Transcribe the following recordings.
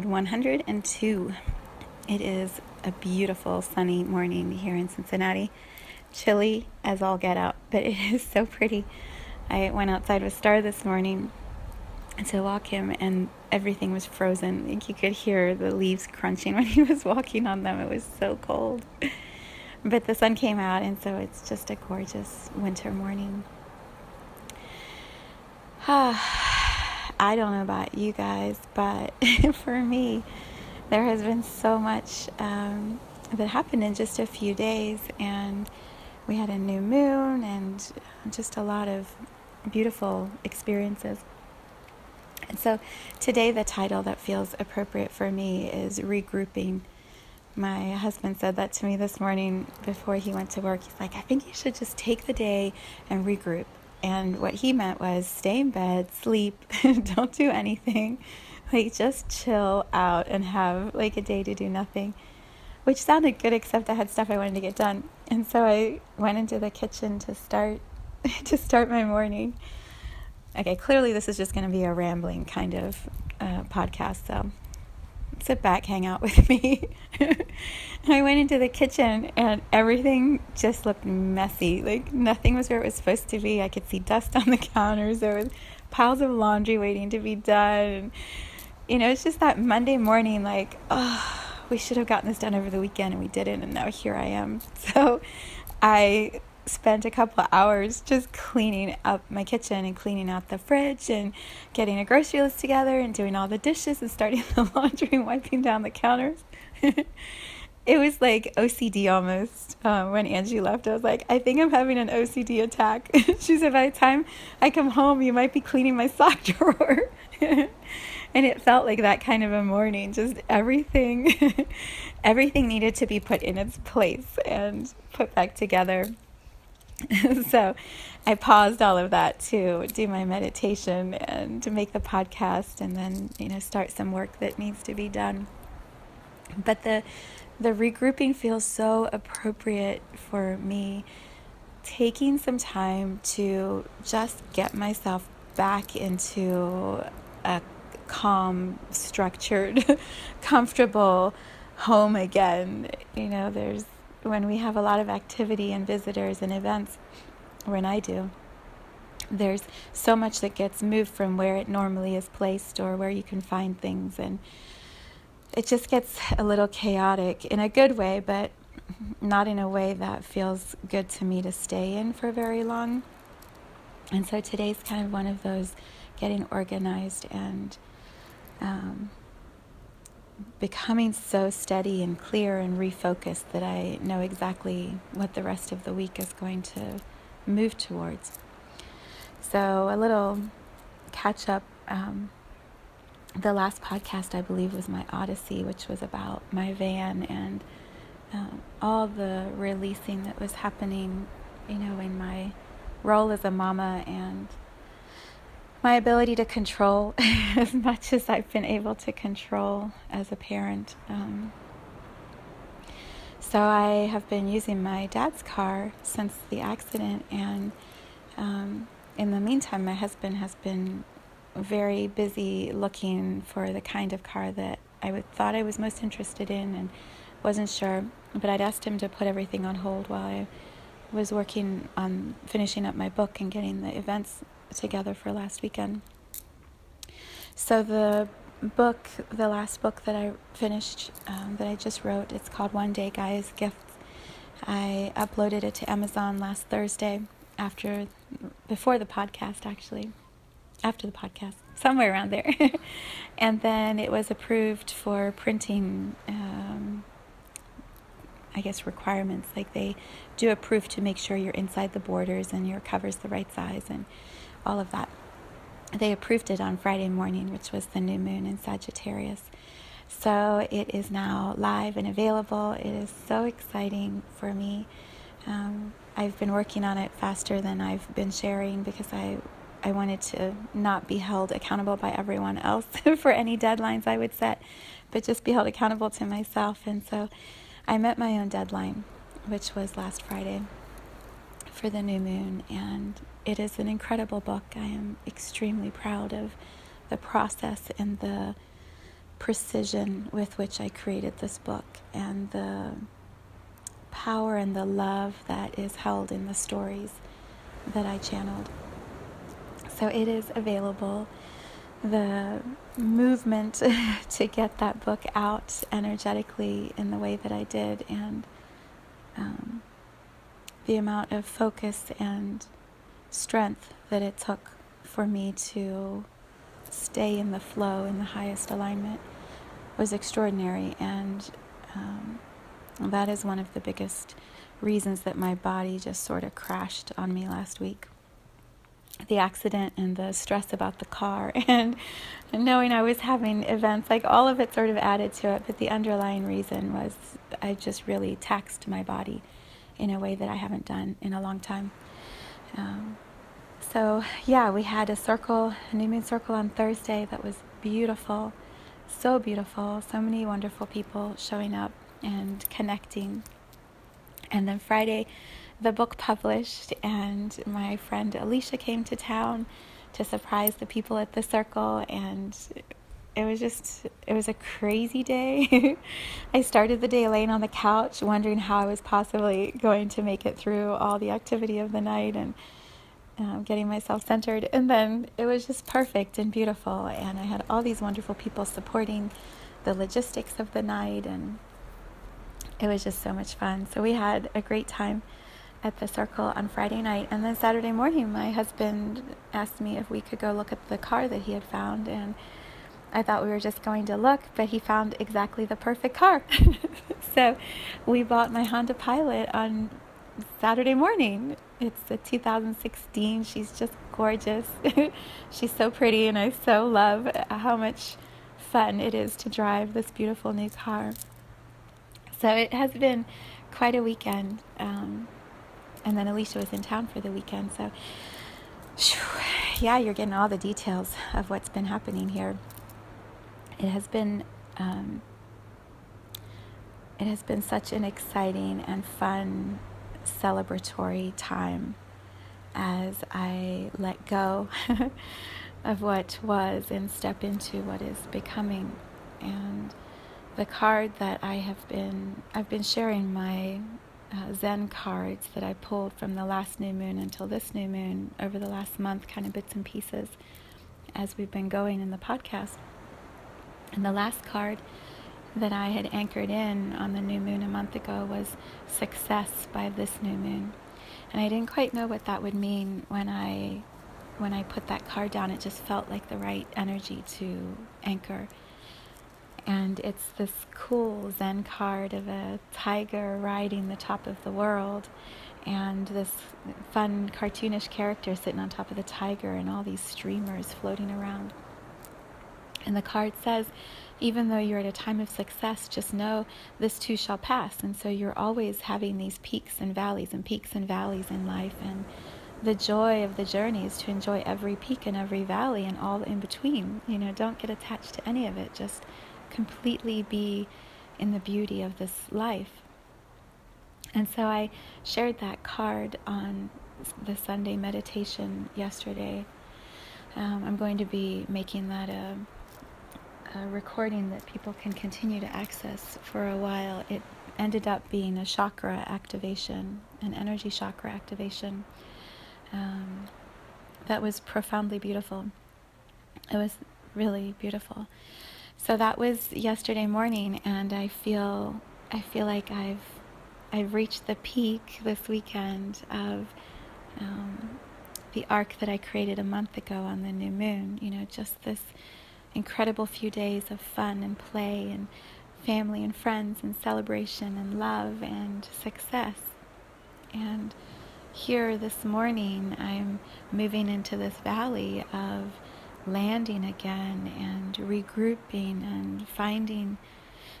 Episode 102. It is a beautiful sunny morning here in Cincinnati. Chilly as all get out, but it is so pretty. I went outside with Star this morning to walk him, and everything was frozen. You could hear the leaves crunching when he was walking on them. It was so cold. But the sun came out, and so it's just a gorgeous winter morning. Ah. I don't know about you guys, but for me, there has been so much um, that happened in just a few days, and we had a new moon and just a lot of beautiful experiences. And so today, the title that feels appropriate for me is regrouping. My husband said that to me this morning before he went to work. He's like, I think you should just take the day and regroup. And what he meant was stay in bed, sleep, don't do anything. Like just chill out and have like a day to do nothing. Which sounded good except I had stuff I wanted to get done. And so I went into the kitchen to start to start my morning. Okay, clearly this is just going to be a rambling kind of uh, podcast, so sit back, hang out with me. I went into the kitchen and everything just looked messy. Like nothing was where it was supposed to be. I could see dust on the counters. There was piles of laundry waiting to be done. And, you know, it's just that Monday morning, like, oh, we should have gotten this done over the weekend and we didn't. And now here I am. So I spent a couple hours just cleaning up my kitchen and cleaning out the fridge and getting a grocery list together and doing all the dishes and starting the laundry and wiping down the counters. it was like OCD almost. Um, when Angie left, I was like, I think I'm having an OCD attack. she said, by the time I come home, you might be cleaning my sock drawer. and it felt like that kind of a morning. Just everything, everything needed to be put in its place and put back together. so I paused all of that to do my meditation and to make the podcast and then, you know, start some work that needs to be done. But the the regrouping feels so appropriate for me taking some time to just get myself back into a calm, structured, comfortable home again. You know, there's when we have a lot of activity and visitors and events, when I do, there's so much that gets moved from where it normally is placed or where you can find things. And it just gets a little chaotic in a good way, but not in a way that feels good to me to stay in for very long. And so today's kind of one of those getting organized and um, becoming so steady and clear and refocused that I know exactly what the rest of the week is going to move towards. So, a little catch up. Um, the last podcast, I believe, was my Odyssey, which was about my van and um, all the releasing that was happening, you know, in my role as a mama and my ability to control as much as I've been able to control as a parent. Um, so I have been using my dad's car since the accident, and um, in the meantime, my husband has been very busy looking for the kind of car that I would, thought I was most interested in and wasn't sure. But I'd asked him to put everything on hold while I was working on finishing up my book and getting the events together for last weekend. So the book, the last book that I finished, um, that I just wrote, it's called One Day Gaia's Gift. I uploaded it to Amazon last Thursday after, before the podcast actually, after the podcast. somewhere around there. and then it was approved for printing, um, I guess, requirements. Like they do approve to make sure you're inside the borders and your cover's the right size and all of that. They approved it on Friday morning, which was the new moon in Sagittarius. So it is now live and available. It is so exciting for me. Um, I've been working on it faster than I've been sharing because I I wanted to not be held accountable by everyone else for any deadlines I would set, but just be held accountable to myself. And so I met my own deadline, which was last Friday for the new moon. And it is an incredible book. I am extremely proud of the process and the precision with which I created this book and the power and the love that is held in the stories that I channeled. So it is available. The movement to get that book out energetically in the way that I did, and um, the amount of focus and strength that it took for me to stay in the flow in the highest alignment was extraordinary. And um, that is one of the biggest reasons that my body just sort of crashed on me last week. The accident and the stress about the car, and knowing I was having events, like all of it sort of added to it. But the underlying reason was I just really taxed my body in a way that I haven't done in a long time. Um, so, yeah, we had a circle, a new moon circle on Thursday that was beautiful, so beautiful. So many wonderful people showing up and connecting. And then Friday, the book published, and my friend Alicia came to town to surprise the people at the circle, and it was just it was a crazy day. I started the day laying on the couch, wondering how I was possibly going to make it through all the activity of the night and um, getting myself centered. And then it was just perfect and beautiful, and I had all these wonderful people supporting the logistics of the night and it was just so much fun. So we had a great time at the circle on Friday night. And then Saturday morning, my husband asked me if we could go look at the car that he had found. And I thought we were just going to look, but he found exactly the perfect car. so we bought my Honda Pilot on Saturday morning. It's a 2016. She's just gorgeous. She's so pretty, and I so love how much fun it is to drive this beautiful new car. So it has been quite a weekend. Um, and then Alicia was in town for the weekend. So, yeah, you're getting all the details of what's been happening here. It has been. Um, it has been such an exciting and fun celebratory time as I let go of what was and step into what is becoming. And the card that I have been I've been sharing my uh, Zen cards that I pulled from the last new moon until this new moon over the last month, kind of bits and pieces, as we've been going in the podcast. And the last card that I had anchored in on the new moon a month ago was success by this new moon. And I didn't quite know what that would mean when I when I put that card down. It just felt like the right energy to anchor and it's this cool Zen card of a tiger riding the top of the world, and this fun cartoonish character sitting on top of the tiger, and all these streamers floating around. And the card says, even though you're at a time of success, just know this too shall pass. And so you're always having these peaks and valleys and peaks and valleys in life. And the joy of the journey is to enjoy every peak and every valley and all in between. You know, don't get attached to any of it. Just completely be in the beauty of this life. And so I shared that card on the Sunday meditation yesterday. Um, I'm going to be making that a, a, recording that people can continue to access for a while. It ended up being a chakra activation, an energy chakra activation. Um, that was profoundly beautiful. It was really beautiful. So that was yesterday morning, and I feel I feel like I've I've reached the peak this weekend of um, the arc that I created a month ago on the new moon. You know, just this incredible few days of fun and play and family and friends and celebration and love and success. And here this morning, I'm moving into this valley of landing again and regrouping and finding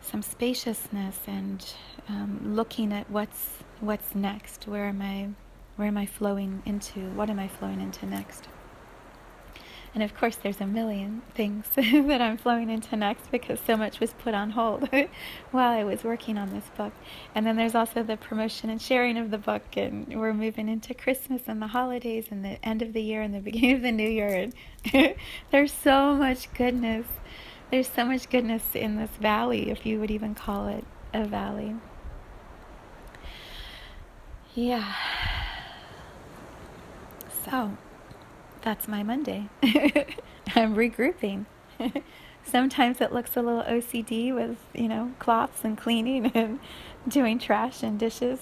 some spaciousness and um, looking at what's what's next. Where am I? Where am I flowing into? What am I flowing into next? And of course, there's a million things that I'm flowing into next because so much was put on hold while I was working on this book. And then there's also the promotion and sharing of the book, and we're moving into Christmas and the holidays and the end of the year and the beginning of the new year. And there's so much goodness. There's so much goodness in this valley, if you would even call it a valley. Yeah. So that's my Monday. I'm regrouping. Sometimes it looks a little OCD with, you know, cloths and cleaning and doing trash and dishes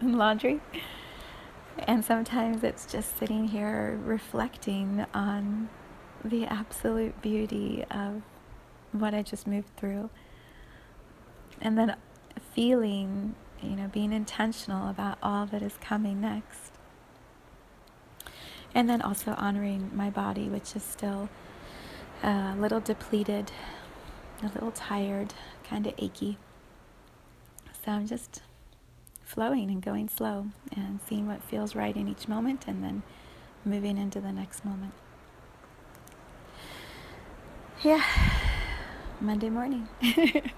and laundry. And sometimes it's just sitting here reflecting on the absolute beauty of what I just moved through. And then feeling, you know, being intentional about all that is coming next. And then also honoring my body, which is still a little depleted, a little tired, kind of achy. So I'm just flowing and going slow and seeing what feels right in each moment and then moving into the next moment. Yeah, Monday morning. it's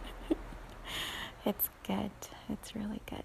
good. It's really good.